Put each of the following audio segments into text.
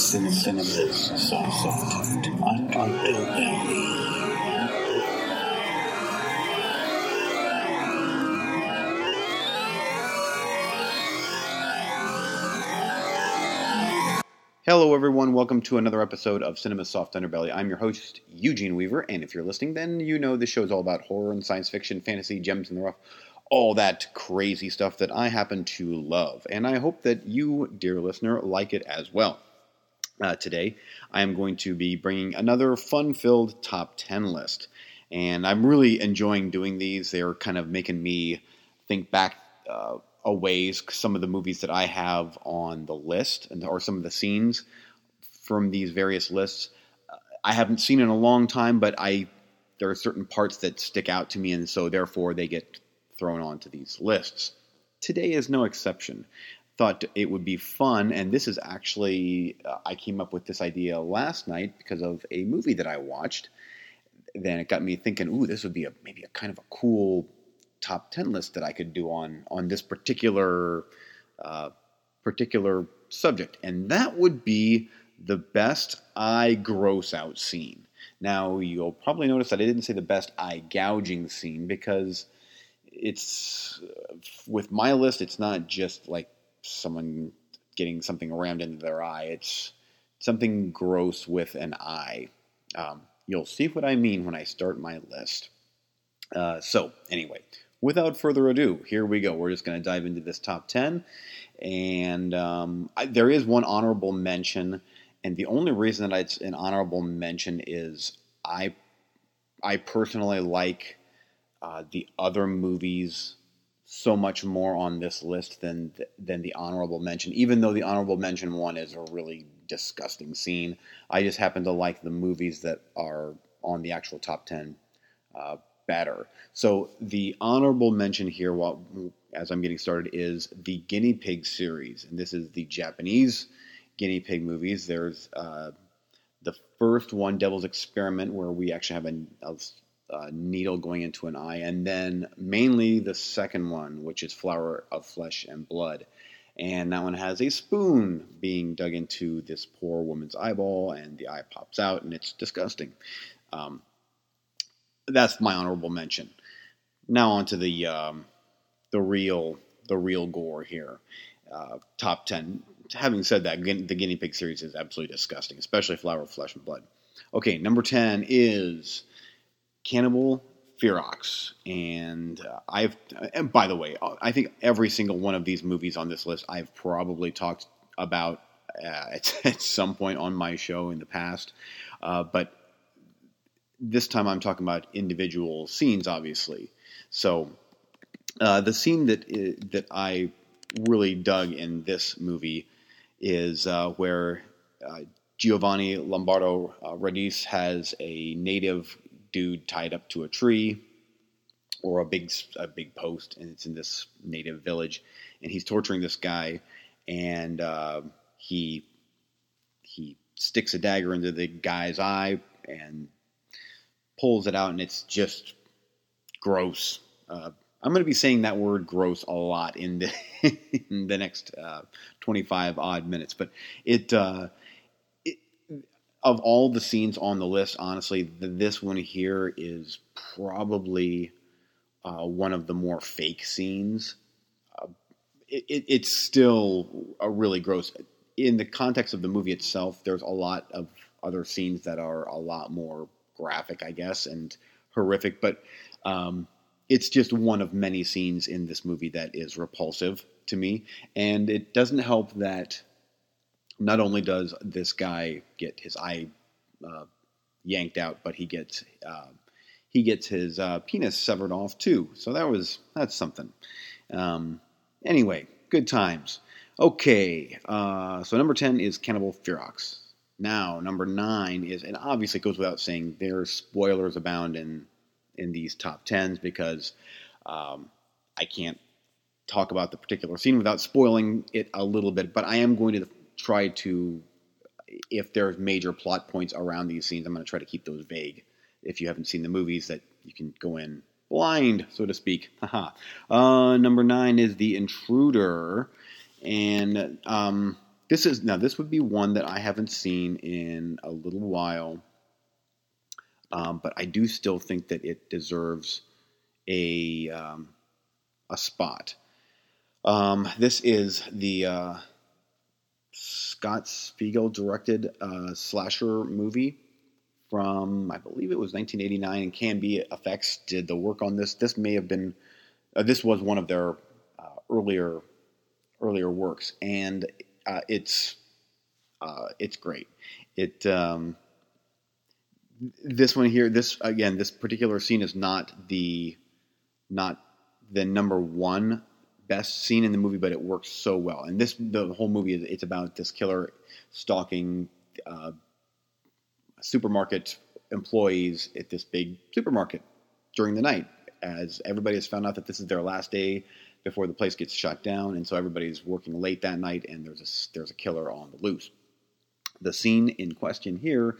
Soft. Hello, everyone. Welcome to another episode of Cinema Soft Underbelly. I'm your host, Eugene Weaver, and if you're listening, then you know this show is all about horror and science fiction, fantasy, gems in the rough, all that crazy stuff that I happen to love. And I hope that you, dear listener, like it as well. Uh, today, I am going to be bringing another fun filled top 10 list. And I'm really enjoying doing these. They're kind of making me think back. Uh, a ways some of the movies that I have on the list, and or some of the scenes from these various lists. Uh, I haven't seen in a long time, but I there are certain parts that stick out to me, and so therefore they get thrown onto these lists. Today is no exception. Thought it would be fun, and this is actually uh, I came up with this idea last night because of a movie that I watched. Then it got me thinking, ooh, this would be a maybe a kind of a cool top 10 list that I could do on on this particular uh, particular subject, and that would be the best eye gross out scene. Now you'll probably notice that I didn't say the best eye gouging scene because it's with my list. It's not just like someone getting something rammed into their eye. It's something gross with an eye. Um, you'll see what I mean when I start my list. Uh, so, anyway, without further ado, here we go. We're just going to dive into this top 10. And um, I, there is one honorable mention. And the only reason that it's an honorable mention is I, I personally like uh, the other movies so much more on this list than than the honorable mention. Even though the honorable mention one is a really disgusting scene, I just happen to like the movies that are on the actual top ten uh, better. So the honorable mention here, while as I'm getting started, is the Guinea Pig series, and this is the Japanese guinea pig movies. There's uh, the first one, Devil's Experiment, where we actually have a, a, a, needle going into an eye, and then mainly the second one, which is Flower of Flesh and Blood. And that one has a spoon being dug into this poor woman's eyeball, and the eye pops out, and it's disgusting. Um, that's my honorable mention. Now on to the um, the real the real gore here. Uh, top ten. Having said that, the guinea pig series is absolutely disgusting, especially Flower of Flesh and Blood. Okay, number ten is Cannibal Ferox, and uh, I've. And by the way, I think every single one of these movies on this list I've probably talked about uh, at, at, some point on my show in the past. Uh, but this time I'm talking about individual scenes, obviously. So uh, the scene that that I really dug in this movie is uh, where uh, Giovanni Lombardo uh, Radice has a native dude tied up to a tree or a big a big post, and it's in this native village, and he's torturing this guy, and uh, he he sticks a dagger into the guy's eye and pulls it out, and it's just gross. Uh, I'm going to be saying that word gross a lot in the, in the next uh, 25 odd minutes, but it, uh, of all the scenes on the list, honestly, the, this one here is probably uh, one of the more fake scenes. Uh, it, it's still a really gross. In the context of the movie itself, there's a lot of other scenes that are a lot more graphic, I guess, and horrific. But um, it's just one of many scenes in this movie that is repulsive to me. And it doesn't help that not only does this guy get his eye uh, yanked out, but he gets uh, he gets his uh, penis severed off too. So that was that's something. Um, anyway, good times. Okay, uh, so number ten is Cannibal Ferox. Now, number nine is, and obviously it goes without saying, there's spoilers abound in in these top tens because um, I can't talk about the particular scene without spoiling it a little bit. But I am going to try to, if there's major plot points around these scenes, I'm going to try to keep those vague. If you haven't seen the movies, that you can go in blind, so to speak. uh, number nine is The Intruder, and um, this is now this would be one that I haven't seen in a little while, um, but I do still think that it deserves a um, a spot. Um, this is the uh, Scott Spiegel directed a slasher movie from I believe it was 1989, and KNB Effects did the work on this. This may have been uh, this was one of their uh, earlier earlier works, and uh, it's uh, it's great. It um, this one here, this again, this particular scene is not the not the number one best scene in the movie, but it works so well. And this the whole movie is it's about this killer stalking uh, supermarket employees at this big supermarket during the night, as everybody has found out that this is their last day before the place gets shut down, and so everybody's working late that night, and there's a there's a killer on the loose. The scene in question here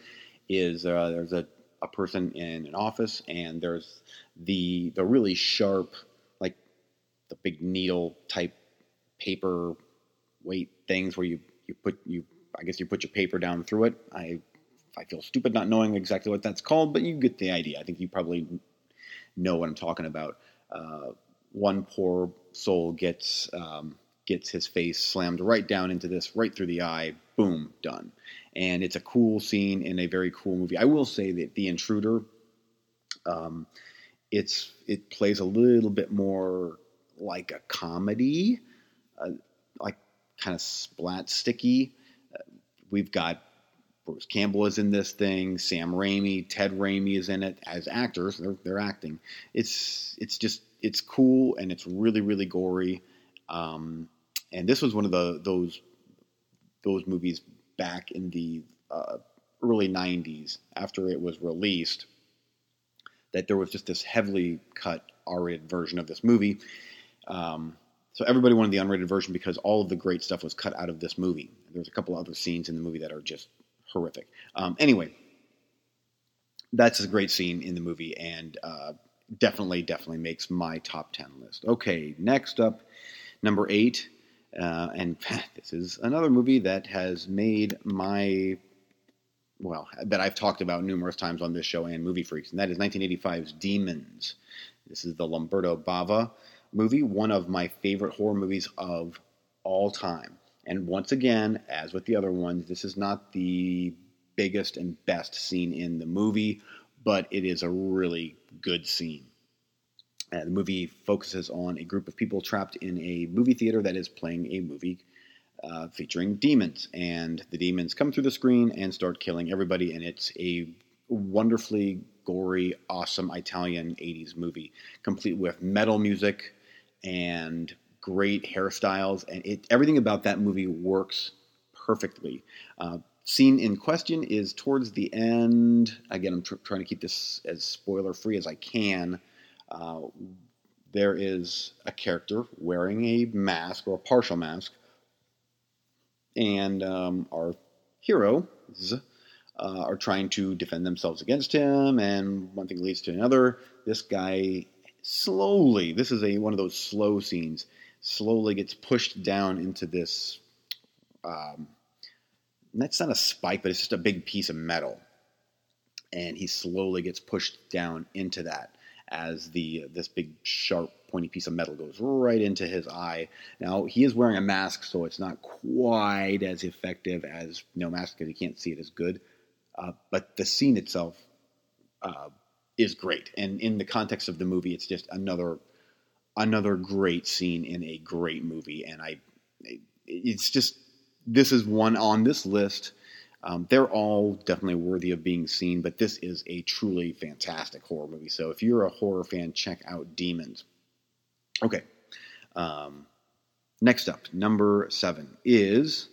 is uh, there's a, a person in an office, and there's the the really sharp, the big needle type paper weight things where you you put you I guess you put your paper down through it. I I feel stupid not knowing exactly what that's called, but you get the idea. I think you probably know what I'm talking about. Uh, one poor soul gets um, gets his face slammed right down into this, right through the eye. Boom, done. And it's a cool scene in a very cool movie. I will say that The Intruder, um, it's it plays a little bit more like a comedy, uh, like kind of splat sticky. Uh, we've got Bruce Campbell is in this thing. Sam Raimi, Ted Raimi is in it as actors. They're, they're acting. It's it's just it's cool and it's really really gory. Um, and this was one of the those those movies back in the uh, early '90s after it was released that there was just this heavily cut R-rated version of this movie. Um, so everybody wanted the unrated version because all of the great stuff was cut out of this movie. There's a couple other scenes in the movie that are just horrific. Um, anyway, that's a great scene in the movie, and uh, definitely, definitely makes my top 10 list. Okay, next up, number eight. Uh, and this is another movie that has made my, well, that I've talked about numerous times on this show and Movie Freaks, and that is 1985's Demons. This is the Lamberto Bava movie, one of my favorite horror movies of all time. And once again, as with the other ones, this is not the biggest and best scene in the movie, but it is a really good scene. Uh, the movie focuses on a group of people trapped in a movie theater that is playing a movie uh, featuring demons. And the demons come through the screen and start killing everybody. And it's a wonderfully gory, awesome Italian 80s movie, complete with metal music and great hairstyles. And it, everything about that movie works perfectly. Uh, scene in question is towards the end. Again, I'm tr- trying to keep this as spoiler free as I can. Uh, there is a character wearing a mask or a partial mask, and um, our heroes uh, are trying to defend themselves against him, and one thing leads to another. This guy slowly, this is a one of those slow scenes, slowly gets pushed down into this. Um, that's not a spike, but it's just a big piece of metal, and he slowly gets pushed down into that as the this big sharp pointy piece of metal goes right into his eye. Now he is wearing a mask, so it's not quite as effective as no mask because you can't see it as good. Uh, but the scene itself uh, is great, and in the context of the movie, it's just another another great scene in a great movie. And I, it's just this is one on this list um, they're all definitely worthy of being seen, but this is a truly fantastic horror movie. So if you're a horror fan, check out Demons. Okay. Um, next up, number seven is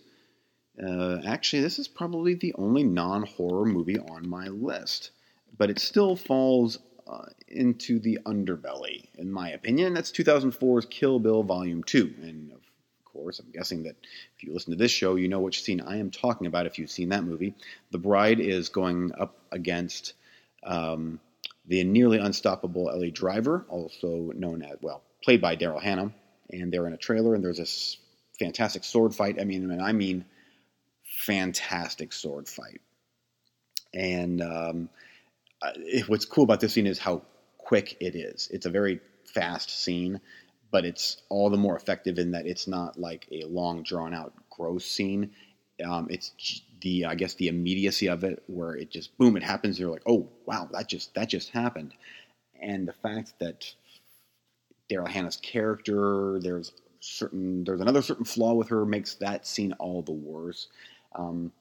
uh, actually, this is probably the only non horror movie on my list, but it still falls uh, into the underbelly, in my opinion. That's 2004's Kill Bill Volume 2. And of course. I'm guessing that if you listen to this show, you know which scene I am talking about if you've seen that movie. The bride is going up against um, the nearly unstoppable Ellie Driver, also known as, well, played by Daryl Hannah. And they're in a trailer, and there's this fantastic sword fight. I mean, and I mean fantastic sword fight. And um, what's cool about this scene is how quick it is. It's a very fast scene, but it's all the more effective in that it's not like a long, drawn out, gross scene. Um, it's the I guess the immediacy of it, where it just boom, it happens. You're like, oh wow, that just that just happened, and the fact that Daryl Hannah's character, there's certain there's another certain flaw with her makes that scene all the worse. Um,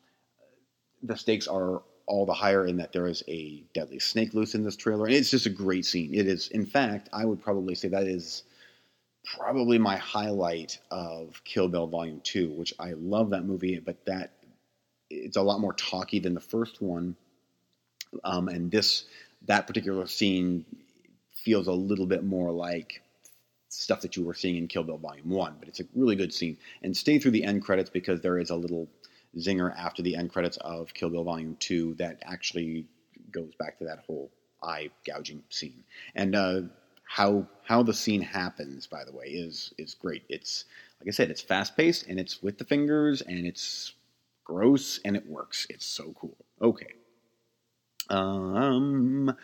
the stakes are all the higher in that there is a deadly snake loose in this trailer, and it's just a great scene. It is, in fact, I would probably say that is probably my highlight of Kill Bill Volume Two, which I love that movie, but that it's a lot more talky than the first one, um, and this that particular scene feels a little bit more like stuff that you were seeing in Kill Bill Volume 1, but it's a really good scene. And stay through the end credits because there is a little zinger after the end credits of Kill Bill Volume 2 that actually goes back to that whole eye gouging scene. And uh, how how the scene happens, by the way, is is great. It's like I said, it's fast paced and it's with the fingers and it's gross and it works. It's so cool. Okay. Um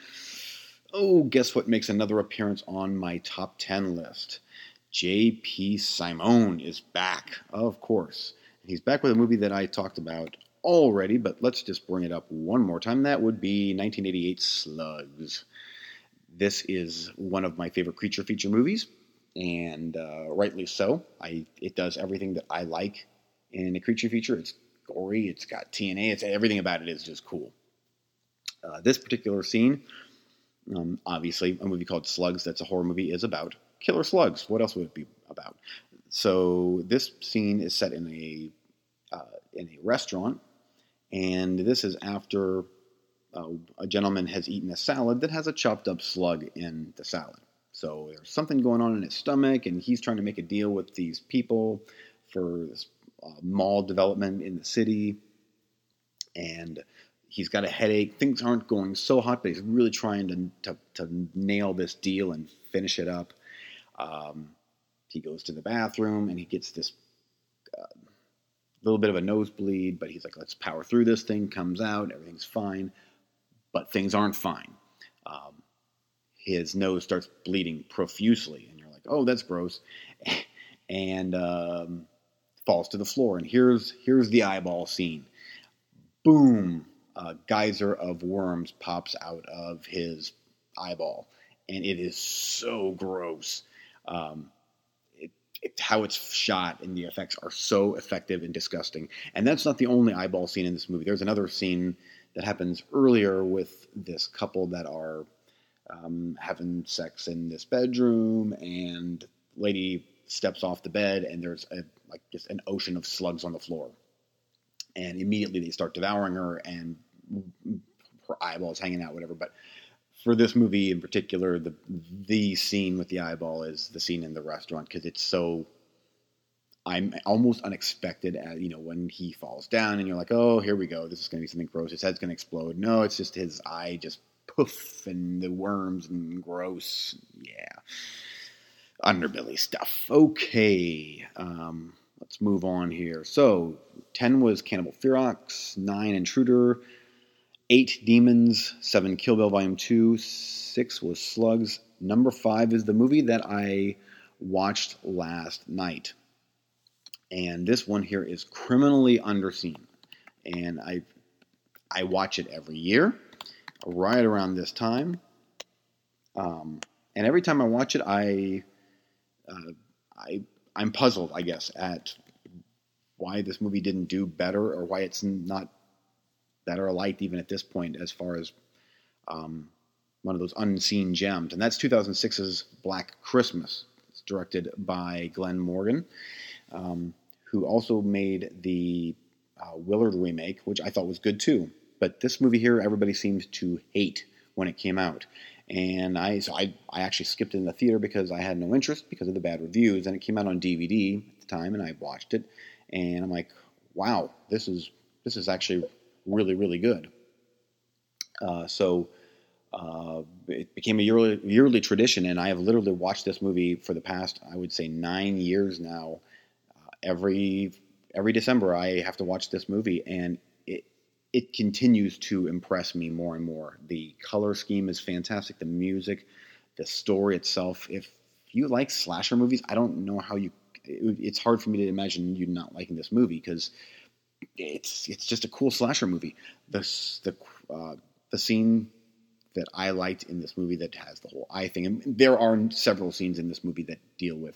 Oh, guess what makes another appearance on my top 10 list? J.P. Simone is back, of course. He's back with a movie that I talked about already, but let's just bring it up one more time. That would be 1988 Slugs. This is one of my favorite creature feature movies, and uh, rightly so. I it does everything that I like in a creature feature. It's gory, it's got TNA, it's everything about it is just cool. Uh, this particular scene um, obviously, a movie called Slugs, that's a horror movie, is about killer slugs. What else would it be about? So this scene is set in a uh, in a restaurant, and this is after uh, a gentleman has eaten a salad that has a chopped up slug in the salad. So there's something going on in his stomach, and he's trying to make a deal with these people for this uh, mall development in the city. And he's got a headache. Things aren't going so hot, but he's really trying to to, to nail this deal and finish it up. Um, he goes to the bathroom and he gets this uh, little bit of a nosebleed, but he's like, "Let's power through this thing." Comes out, everything's fine, but things aren't fine. Um, his nose starts bleeding profusely, and you're like, "Oh, that's gross," and um, falls to the floor. And here's here's the eyeball scene. Boom! a geyser of worms pops out of his eyeball, and it is so gross. Um, it, how it's shot and the effects are so effective and disgusting. And that's not the only eyeball scene in this movie. There's another scene that happens earlier with this couple that are um, having sex in this bedroom, and lady steps off the bed, and there's a like just an ocean of slugs on the floor and immediately they start devouring her and her eyeballs hanging out, whatever. But for this movie in particular, the the scene with the eyeball is the scene in the restaurant because it's so I'm almost unexpected at you know when he falls down and you're like, oh, here we go, this is going to be something gross. His head's going to explode. No, it's just his eye just poof and the worms and gross. Yeah, underbelly stuff. Okay. Um, let's move on here. So, 10 was Cannibal Ferox, 9 Intruder, 8 Demons, 7 Kill Bill Volume 2, 6 was Slugs. Number 5 is the movie that I watched last night. And this one here is criminally underseen. And I I watch it every year, right around this time. Um, and every time I watch it, I uh, I I'm puzzled, I guess, at why this movie didn't do better or why it's not better liked even at this point as far as um, one of those unseen gems. And that's 2006's Black Christmas. It's directed by Glenn Morgan, um, who also made the uh, Willard remake, which I thought was good too. But this movie here, everybody seems to hate when it came out and I so I, I actually skipped it in the theater because I had no interest because of the bad reviews, and it came out on DVD at the time, and I watched it, and I'm like, wow, this is this is actually really really good. Uh, so uh, it became a yearly yearly tradition, and I have literally watched this movie for the past I would say nine years now. Uh, every every December I have to watch this movie, and it it continues to impress me more and more. The color scheme is fantastic. The music, the story itself. If you like slasher movies, I don't know how you. It, it's hard for me to imagine you not liking this movie because it's it's just a cool slasher movie. The the uh, the scene that I liked in this movie that has the whole eye thing, and there are several scenes in this movie that deal with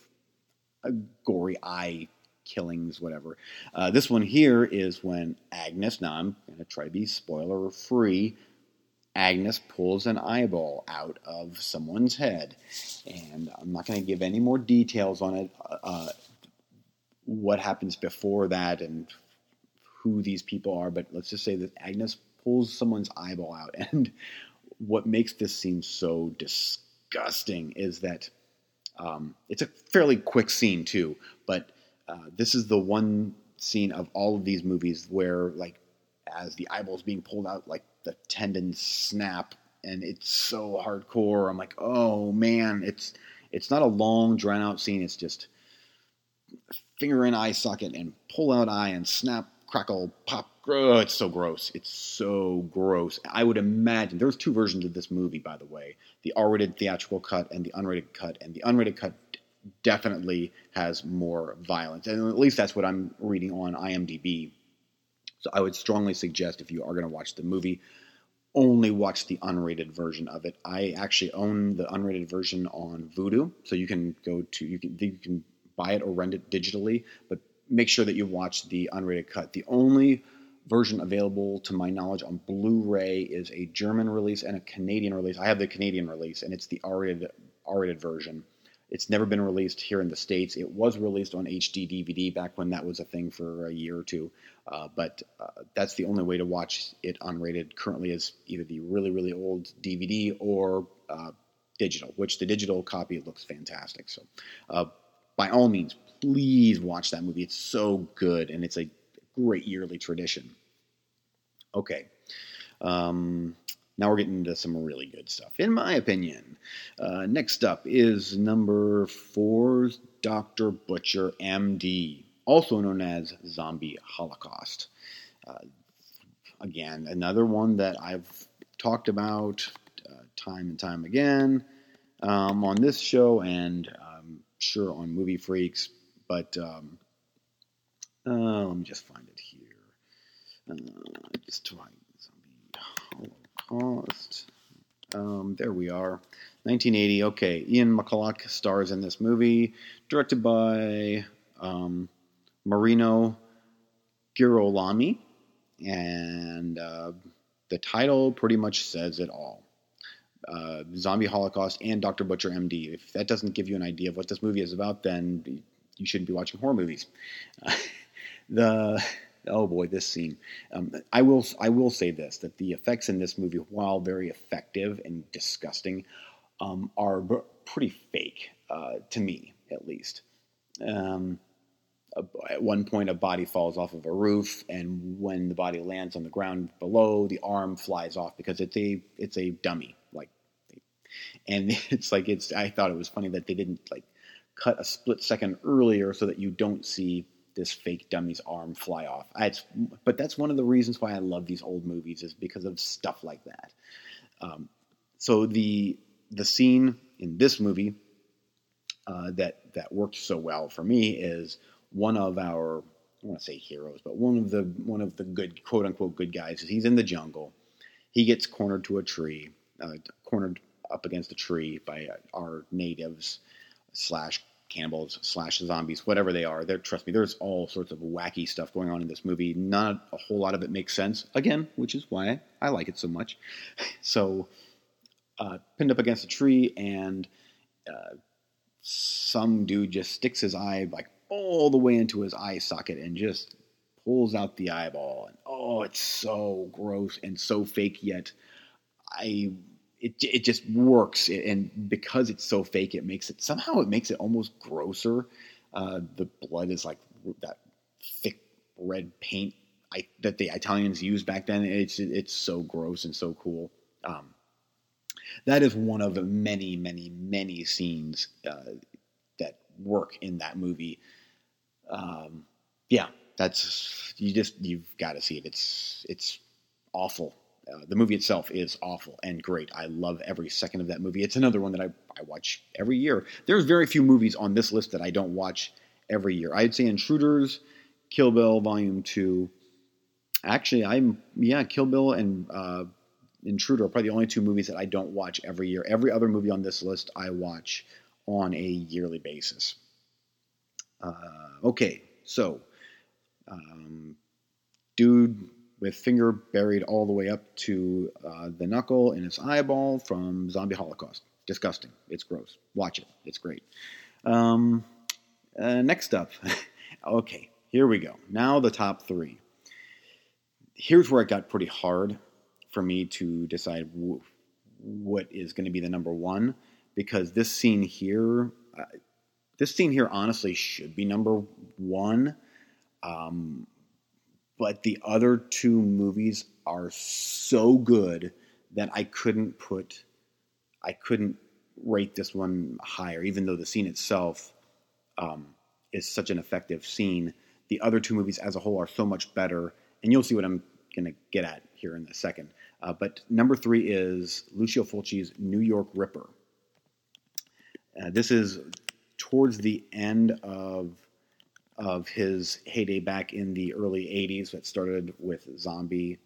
a gory eye killings, whatever. Uh, this one here is when Agnes. Now I'm going to try to be spoiler free. Agnes pulls an eyeball out of someone's head, and I'm not going to give any more details on it. Uh, what happens before that and who these people are, but let's just say that Agnes pulls someone's eyeball out. And what makes this scene so disgusting is that um, it's a fairly quick scene too, but uh, this is the one scene of all of these movies where, like, as the eyeball's being pulled out, like the tendons snap, and it's so hardcore. I'm like, oh man, it's it's not a long drawn out scene. It's just finger in eye socket and pull out eye and snap crackle, pop. Oh, it's so gross. It's so gross. I would imagine there's two versions of this movie, by the way: the R-rated theatrical cut and the unrated cut. And the unrated cut definitely has more violence, and at least that's what I'm reading on IMDb. So I would strongly suggest if you are going to watch the movie, only watch the unrated version of it. I actually own the unrated version on Vudu, so you can go to you can you can buy it or rent it digitally, but make sure that you watch the unrated cut. The only version available to my knowledge on Blu-ray is a German release and a Canadian release. I have the Canadian release, and it's the R-rated, version. It's never been released here in the states. It was released on HD DVD back when that was a thing for a year or two, uh, but uh, that's the only way to watch it unrated. Currently, is either the really really old DVD or uh, digital. Which the digital copy looks fantastic. So, uh, by all means, please watch that movie. It's so good, and it's a great yearly tradition. Okay. Um, now we're getting into some really good stuff, in my opinion. Uh, next up is number four, Dr. Butcher, MD, also known as Zombie Holocaust. Uh, again, another one that I've talked about uh, time and time again um, on this show, and I'm sure on Movie Freaks but um, uh, let me just find it here. Uh, just try zombie Holocaust. Um, there we are. 1980. Okay, Ian McCulloch stars in this movie, directed by um, Marino Girolami, and uh, the title pretty much says it all. Uh, Zombie Holocaust and Dr. Butcher MD. If that doesn't give you an idea of what this movie is about, then you shouldn't be watching horror movies. Uh, the oh boy, this scene. Um, I will I will say this that the effects in this movie, while very effective and disgusting, um, are b- pretty fake uh, to me, at least. Um, at one point, a body falls off of a roof, and when the body lands on the ground below, the arm flies off because it's a it's a dummy, like, and it's like it's. I thought it was funny that they didn't like cut a split second earlier so that you don't see this fake dummy's arm fly off. I, but that's one of the reasons why I love these old movies is because of stuff like that. Um, so the the scene in this movie uh, that that worked so well for me is one of our I want to say heroes, but one of the one of the good quote unquote good guys. He's in the jungle. He gets cornered to a tree, uh, cornered up against a tree by our natives slash cannibals slash zombies, whatever they are. There, trust me, there's all sorts of wacky stuff going on in this movie. Not a whole lot of it makes sense. Again, which is why I like it so much. So, uh, pinned up against a tree, and uh, some dude just sticks his eye like all the way into his eye socket and just pulls out the eyeball. And oh, it's so gross and so fake. Yet, I it it just works, and because it's so fake, it makes it somehow it makes it almost grosser. Uh, the blood is like that thick red paint I, that the Italians used back then. It's it's so gross and so cool. Um, that is one of many, many, many scenes uh, that work in that movie. Um, yeah, that's you just you've got to see it. It's it's awful. Uh, the movie itself is awful and great. I love every second of that movie. It's another one that I, I watch every year. There's very few movies on this list that I don't watch every year. I'd say Intruders, Kill Bill Volume 2. Actually, I'm, yeah, Kill Bill and uh, Intruder are probably the only two movies that I don't watch every year. Every other movie on this list I watch on a yearly basis. Uh, okay, so um, dude with finger buried all the way up to uh, the knuckle in his eyeball from Zombie Holocaust. Disgusting. It's gross. Watch it. It's great. Um, uh, next up, okay, here we go. Now the top three. Here's where it got pretty hard for me to decide w- what is going to be the number one because this scene here, uh, this scene here, honestly, should be number one. Um, but the other two movies are so good that I couldn't put, I couldn't rate this one higher, even though the scene itself um, is such an effective scene. The other two movies as a whole are so much better, and you'll see what I'm going to get at here in a second. Uh, but number three is Lucio Fulci's New York Ripper. Uh, this is towards the end of of his heyday back in the early 80s that started with Zombie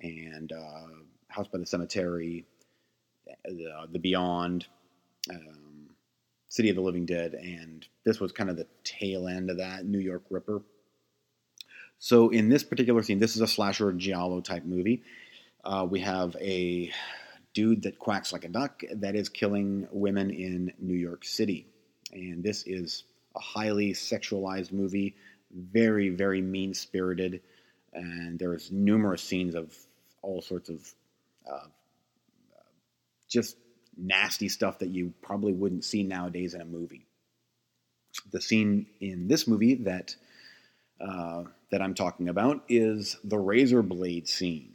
and uh, House by the Cemetery, the, the Beyond, um, City of the Living Dead, and this was kind of the tail end of that New York Ripper. So in this particular scene, this is a slasher giallo type movie. Uh, we have a dude that quacks like a duck that is killing women in New York City, and this is a highly sexualized movie, very, very mean spirited, and there's numerous scenes of all sorts of uh, just nasty stuff that you probably wouldn't see nowadays in a movie. The scene in this movie that uh, that I'm talking about is the razor blade scene,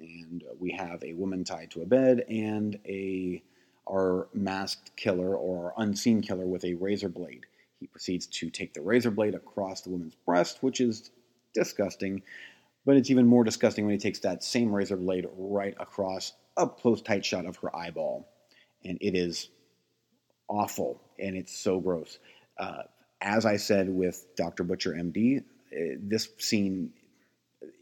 and we have a woman tied to a bed and a our masked killer or our unseen killer with a razor blade. He proceeds to take the razor blade across the woman's breast, which is disgusting. But it's even more disgusting when he takes that same razor blade right across a close, tight shot of her eyeball. And it is awful and it's so gross. Uh, as I said with Dr. Butcher MD, uh, this scene,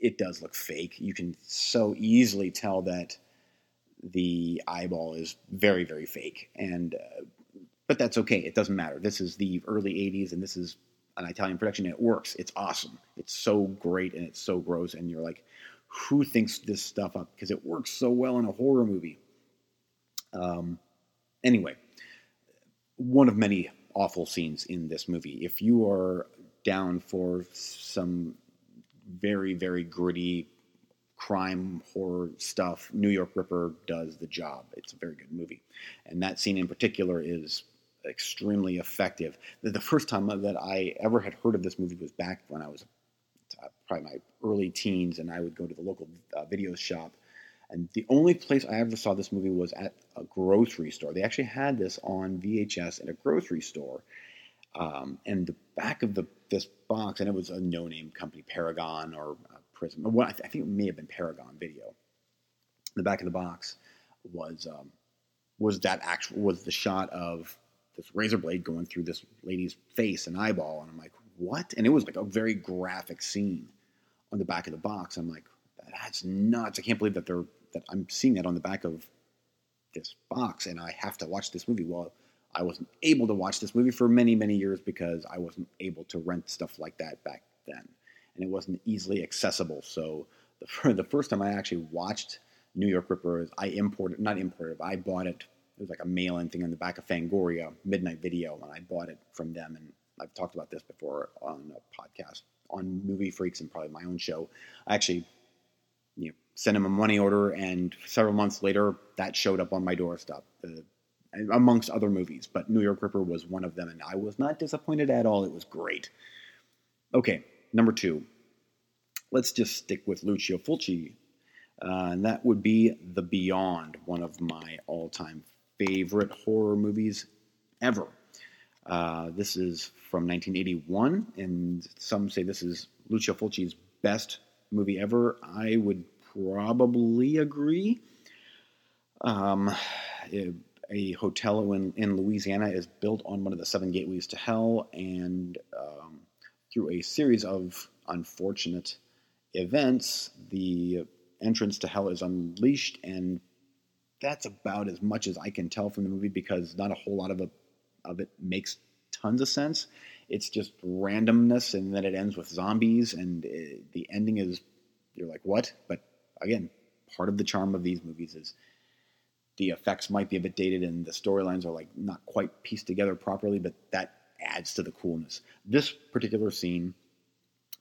it does look fake. You can so easily tell that the eyeball is very, very fake. And uh, but that's okay. It doesn't matter. This is the early 80s and this is an Italian production and it works. It's awesome. It's so great and it's so gross. And you're like, who thinks this stuff up? Because it works so well in a horror movie. Um, anyway, one of many awful scenes in this movie. If you are down for some very, very gritty crime horror stuff, New York Ripper does the job. It's a very good movie. And that scene in particular is extremely effective. The, first time that I ever had heard of this movie was back when I was uh, probably my early teens, and I would go to the local uh, video shop. And the only place I ever saw this movie was at a grocery store. They actually had this on VHS at a grocery store. Um, and the back of the this box, and it was a no-name company, Paragon or uh, Prism. Well, I, th- I, think it may have been Paragon Video. The back of the box was um, was that actual was the shot of this razor blade going through this lady's face and eyeball, and I'm like, what? And it was like a very graphic scene on the back of the box. I'm like, that's nuts! I can't believe that they're that I'm seeing that on the back of this box, and I have to watch this movie. Well, I wasn't able to watch this movie for many, many years because I wasn't able to rent stuff like that back then, and it wasn't easily accessible. So the, the first time I actually watched New York Ripper, I imported, not imported, I bought it it was like a mail-in thing on the back of Fangoria, Midnight Video, and I bought it from them. And I've talked about this before on a podcast on Movie Freaks and probably my own show. I actually, you know, sent them a money order, and several months later, that showed up on my doorstep, uh, amongst other movies. But New York Ripper was one of them, and I was not disappointed at all. It was great. Okay, number two. Let's just stick with Lucio Fulci, uh, and that would be The Beyond, one of my all-time favorite horror movies ever. Uh, this is from 1981, and some say this is Lucio Fulci's best movie ever. I would probably agree. Um, a hotel in, in Louisiana is built on one of the seven gateways to hell, and um, through a series of unfortunate events, the entrance to hell is unleashed, and that's about as much as I can tell from the movie because not a whole lot of it, of it makes tons of sense. It's just randomness, and then it ends with zombies, and it, uh, the ending is you're like, what? But again, part of the charm of these movies is the effects might be a bit dated and the storylines are like not quite pieced together properly, but that adds to the coolness. This particular scene,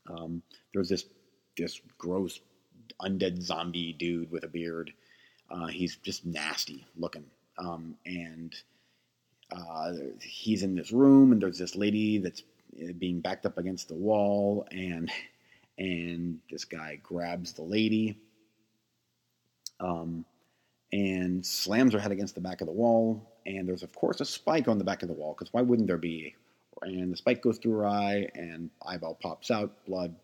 um, there's this this gross undead zombie dude with a beard. Uh, he's just nasty looking, um, and uh, he's in this room, and there's this lady that's uh, being backed up against the wall, and and this guy grabs the lady. Um, and slams her head against the back of the wall. And there's, of course, a spike on the back of the wall, because why wouldn't there be? And the spike goes through her eye, and eyeball pops out, blood,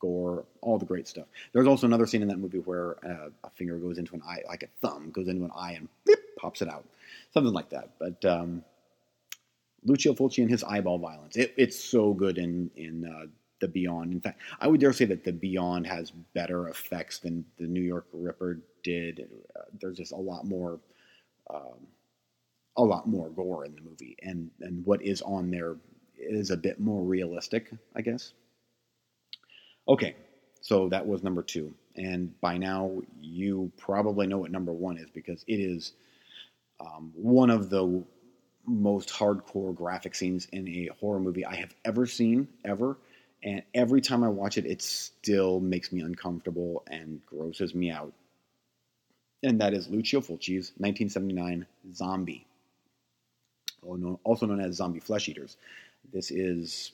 gore, all the great stuff. There's also another scene in that movie where uh, a finger goes into an eye, like a thumb goes into an eye and pops it out. Something like that. But um, Lucio Fulci and his eyeball violence, it, it's so good in, in uh, The Beyond. In fact, I would dare say that The Beyond has better effects than the New York Ripper did. Uh, there's just a lot more, um, a lot more gore in the movie, and and what is on there is a bit more realistic, I guess. Okay, so that was number two, and by now you probably know what number one is because it is um, one of the most hardcore graphic scenes in a horror movie I have ever seen, ever. And every time I watch it, it still makes me uncomfortable and grosses me out and that is Lucio Fulci's 1979 Zombie, also known as Zombie Flesh Eaters. This is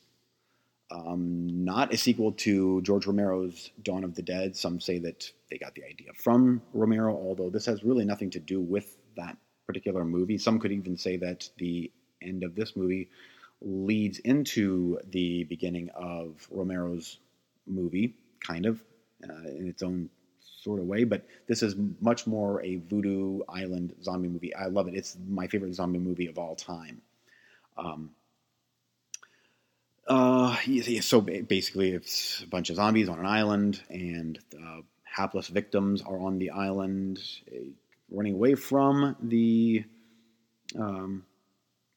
um, not a sequel to George Romero's Dawn of the Dead. Some say that they got the idea from Romero, although this has really nothing to do with that particular movie. Some could even say that the end of this movie leads into the beginning of Romero's movie, kind of, uh, in its own sort of way, but this is much more a Voodoo Island zombie movie. I love it. It's my favorite zombie movie of all time. Um, uh, so basically, it's a bunch of zombies on an island, and uh, hapless victims are on the island, uh, running away from the um,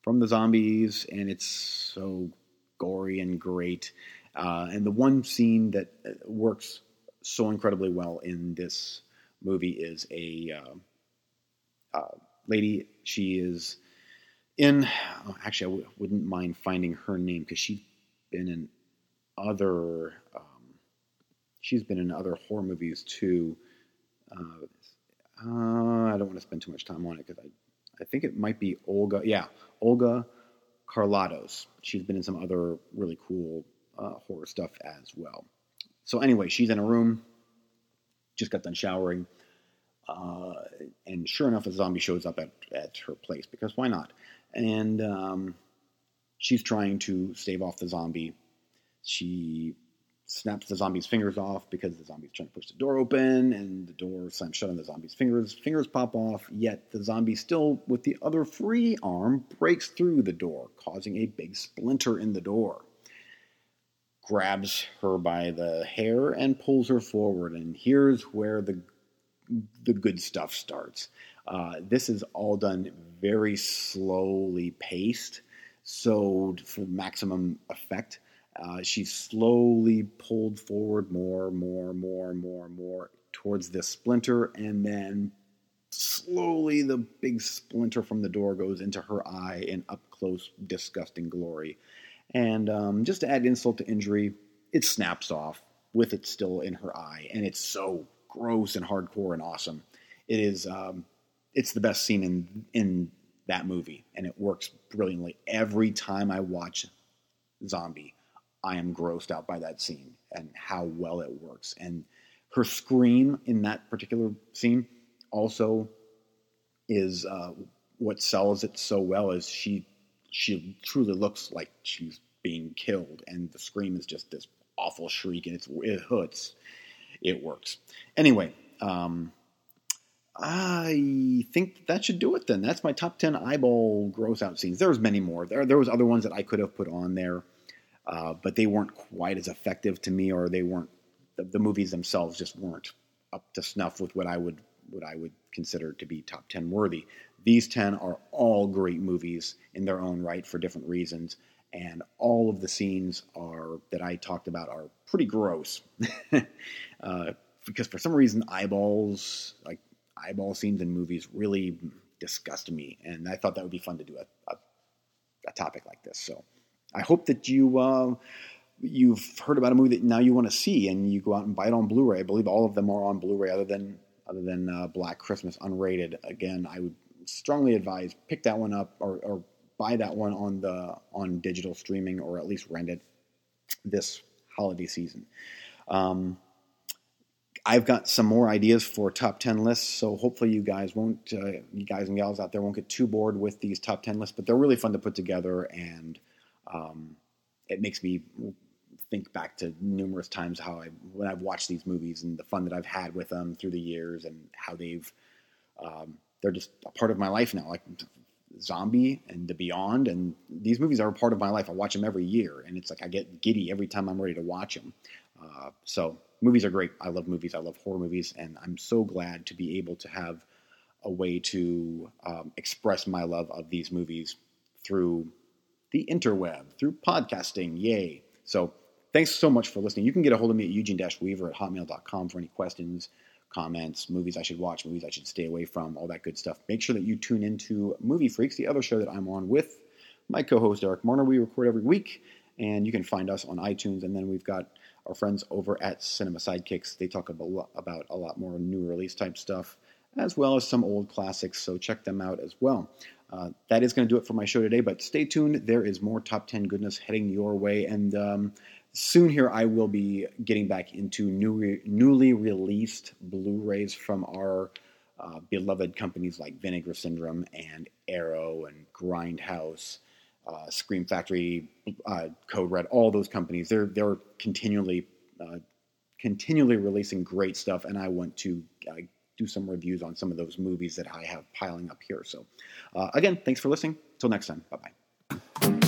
from the zombies, and it's so gory and great. Uh, and the one scene that uh, works so incredibly well in this movie is a uh, uh, lady. She is in. Oh, actually, I w- wouldn't mind finding her name because she's been in other. Um, she's been in other horror movies too. Uh, uh I don't want to spend too much time on it because I, I think it might be Olga. Yeah, Olga Karlatos. She's been in some other really cool uh, horror stuff as well. So anyway, she's in a room, just got done showering, uh, and sure enough, a zombie shows up at, at her place because why not? And um, she's trying to stave off the zombie. She snaps the zombie's fingers off because the zombie's trying to push the door open, and the door slams shut on the zombie's fingers. Fingers pop off, yet the zombie, still with the other free arm, breaks through the door, causing a big splinter in the door grabs her by the hair and pulls her forward. And here's where the the good stuff starts. Uh, this is all done very slowly paced, so for maximum effect. Uh, she's slowly pulled forward more, more, more, more, more towards this splinter, and then slowly the big splinter from the door goes into her eye in up close, disgusting glory. And um, just to add insult to injury, it snaps off with it still in her eye, and it's so gross and hardcore and awesome. It is. Um, it's the best scene in in that movie, and it works brilliantly. Every time I watch Zombie, I am grossed out by that scene and how well it works. And her scream in that particular scene also is uh, what sells it so well. Is she she truly looks like she's being killed, and the scream is just this awful shriek, and it's it hurts. It works anyway. Um, I think that should do it then. That's my top 10 eyeball gross out scenes. There was many more. There, there was other ones that I could have put on there, uh, but they weren't quite as effective to me, or they weren't, the, the, movies themselves just weren't up to snuff with what I would, what I would consider to be top 10 worthy. These 10 are all great movies in their own right for different reasons, and all of the scenes are that I talked about are pretty gross. uh, because for some reason eyeballs like eyeball scenes in movies really disgust me, and I thought that would be fun to do a, a, a topic like this. So I hope that you uh, you've heard about a movie that now you want to see, and you go out and buy it on Blu-ray. I believe all of them are on Blu-ray, other than other than uh, Black Christmas unrated. Again, I would strongly advise pick that one up or, or buy that one on the on digital streaming, or at least rent it this holiday season. Um, I've got some more ideas for top 10 lists, so hopefully you guys won't, uh, you guys and gals out there won't get too bored with these top 10 lists, but they're really fun to put together, and um, it makes me think back to numerous times how I, when I've watched these movies and the fun that I've had with them through the years and how they've, um, they're just a part of my life now. Like Zombie and The Beyond, and these movies are a part of my life. I watch them every year, and it's like I get giddy every time I'm ready to watch them. Uh, so movies are great. I love movies. I love horror movies, and I'm so glad to be able to have a way to um, express my love of these movies through the interweb, through podcasting. Yay! So thanks so much for listening. You can get a hold of me at eugene-weaver at hotmail.com for any questions, comments, movies I should watch, movies I should stay away from, all that good stuff. Make sure that you tune into Movie Freaks, the other show that I'm on with my co-host Eric Marner. We record every week, and you can find us on iTunes. And then we've got our friends over at Cinema Sidekicks. They talk about, about a lot more new release type stuff, as well as some old classics, so check them out as well. Uh, that is going to do it for my show today, but stay tuned. There is more top 10 goodness heading your way, and um, soon here I will be getting back into new, newly released Blu rays from our uh, beloved companies like Vinegar Syndrome and Arrow and Grindhouse uh, Scream Factory, uh, Code Red, all those companies. They're they're continually uh, continually releasing great stuff, and I want to uh, do some reviews on some of those movies that I have piling up here. So, uh, again, thanks for listening. Till next time, bye bye.